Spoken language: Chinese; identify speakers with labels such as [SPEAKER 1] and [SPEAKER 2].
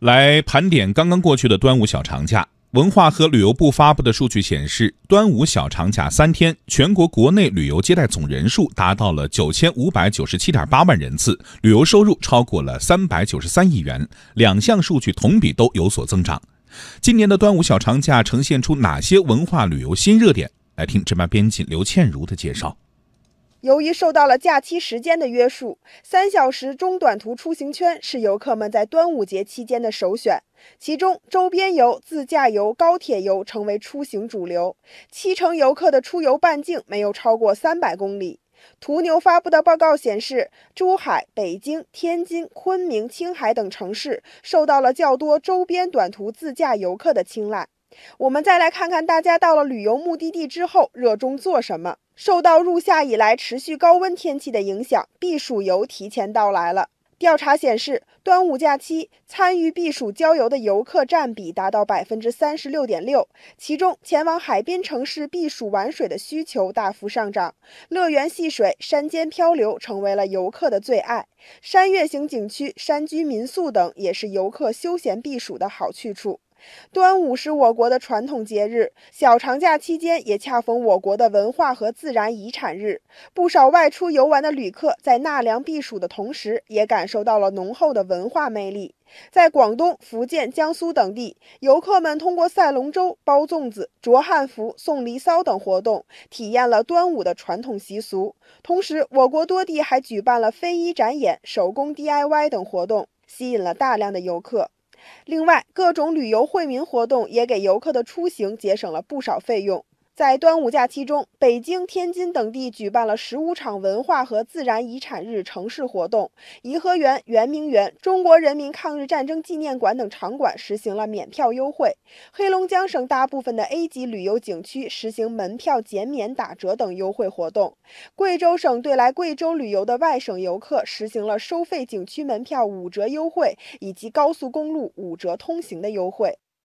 [SPEAKER 1] 来盘点刚刚过去的端午小长假。文化和旅游部发布的数据显示，端午小长假三天，全国国内旅游接待总人数达到了九千五百九十七点八万人次，旅游收入超过了三百九十三亿元，两项数据同比都有所增长。今年的端午小长假呈现出哪些文化旅游新热点？来听值班编辑刘倩茹的介绍。
[SPEAKER 2] 由于受到了假期时间的约束，三小时中短途出行圈是游客们在端午节期间的首选。其中，周边游、自驾游、高铁游成为出行主流。七成游客的出游半径没有超过三百公里。途牛发布的报告显示，珠海、北京、天津、昆明、青海等城市受到了较多周边短途自驾游客的青睐。我们再来看看大家到了旅游目的地之后热衷做什么。受到入夏以来持续高温天气的影响，避暑游提前到来了。调查显示，端午假期参与避暑郊游的游客占比达到百分之三十六点六，其中前往海滨城市避暑玩水的需求大幅上涨，乐园戏水、山间漂流成为了游客的最爱，山岳型景区、山居民宿等也是游客休闲避暑的好去处。端午是我国的传统节日，小长假期间也恰逢我国的文化和自然遗产日。不少外出游玩的旅客在纳凉避暑的同时，也感受到了浓厚的文化魅力。在广东、福建、江苏等地，游客们通过赛龙舟、包粽子、着汉服、送离骚等活动，体验了端午的传统习俗。同时，我国多地还举办了非遗展演、手工 DIY 等活动，吸引了大量的游客。另外，各种旅游惠民活动也给游客的出行节省了不少费用。在端午假期中，北京、天津等地举办了十五场文化和自然遗产日城市活动，颐和园、圆明园、中国人民抗日战争纪念馆等场馆实行了免票优惠。黑龙江省大部分的 A 级旅游景区实行门票减免、打折等优惠活动。贵州省对来贵州旅游的外省游客实行了收费景区门票五折优惠，以及高速公路五折通行的优惠。